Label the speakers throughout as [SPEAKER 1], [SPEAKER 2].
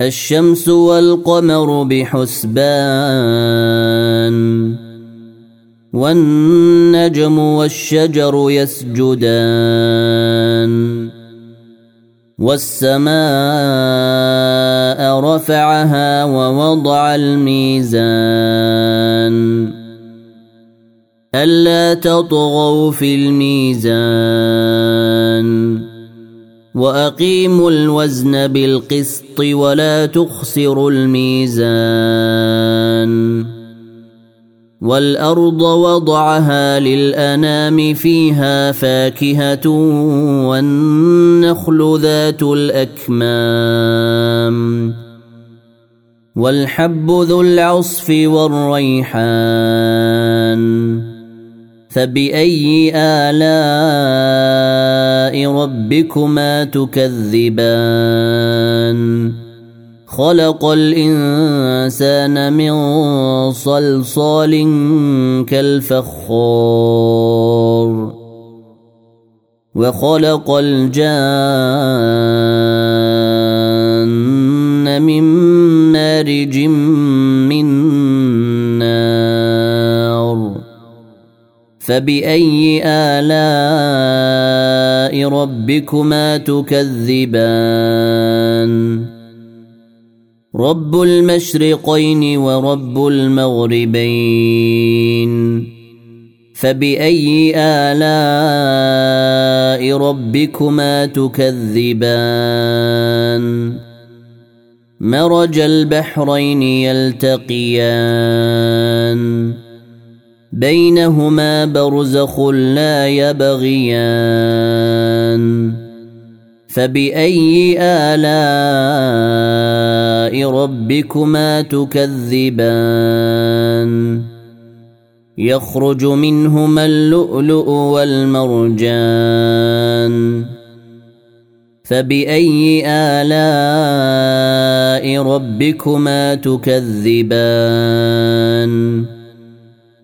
[SPEAKER 1] الشمس والقمر بحسبان والنجم والشجر يسجدان والسماء رفعها ووضع الميزان ألا تطغوا في الميزان وأقيموا الوزن بالقسط ولا تخسروا الميزان والأرض وضعها للأنام فيها فاكهة والنخل ذات الأكمام والحب ذو العصف والريحان فبأي آلاء ربكما تكذبان. خلق الإنسان من صلصال كالفخار. وخلق الجان من فبأي آلاء ربكما تكذبان؟ رب المشرقين ورب المغربين. فبأي آلاء ربكما تكذبان؟ مرج البحرين يلتقيان. بينهما برزخ لا يبغيان فباي الاء ربكما تكذبان يخرج منهما اللؤلؤ والمرجان فباي الاء ربكما تكذبان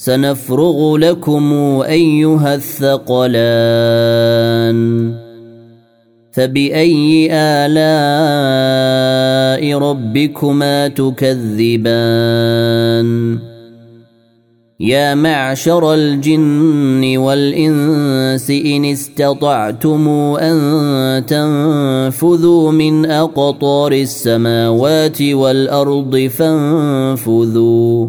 [SPEAKER 1] سنفرغ لكم أيها الثقلان. فبأي آلاء ربكما تكذبان؟ يا معشر الجن والإنس إن استطعتم أن تنفذوا من أقطار السماوات والأرض فانفذوا.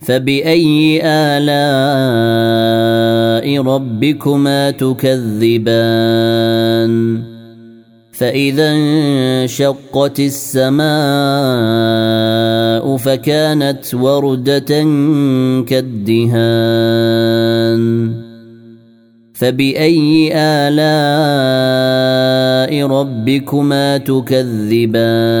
[SPEAKER 1] فباي الاء ربكما تكذبان فاذا انشقت السماء فكانت ورده كالدهان فبأي آلاء ربكما تكذبان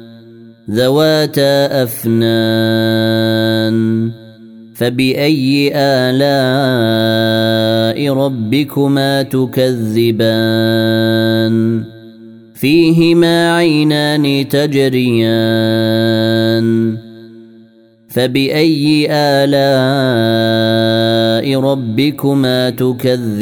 [SPEAKER 1] ذواتا أفنان. فبأي آلاء ربكما تكذبان؟ فيهما عينان تجريان. فبأي آلاء ربكما تكذبان؟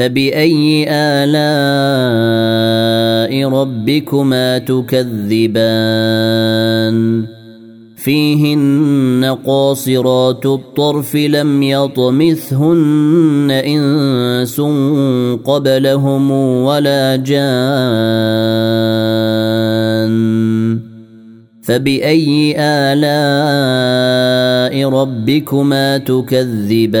[SPEAKER 1] فبأي آلاء ربكما تكذبان؟ فيهن قاصرات الطرف لم يطمثهن إنس قبلهم ولا جان. فبأي آلاء ربكما تكذبان؟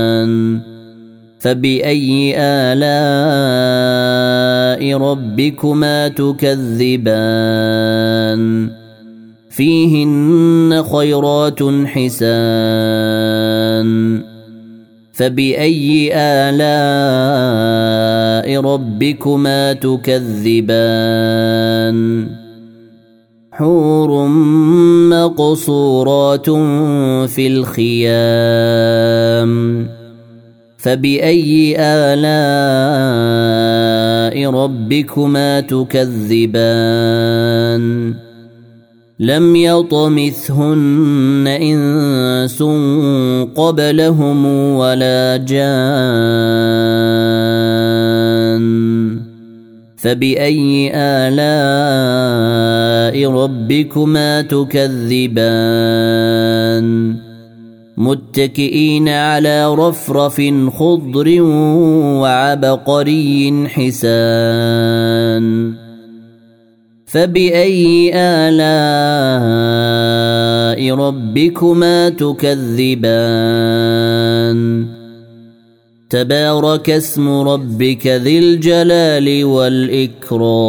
[SPEAKER 1] فبأي آلاء ربكما تكذبان؟ فيهن خيرات حسان. فبأي آلاء ربكما تكذبان؟ حور مقصورات في الخيام. فبأي آلاء ربكما تكذبان؟ لم يطمثهن إنس قبلهم ولا جان. فبأي آلاء ربكما تكذبان؟ متكئين على رفرف خضر وعبقري حسان. فبأي آلاء ربكما تكذبان؟ تبارك اسم ربك ذي الجلال والإكرام.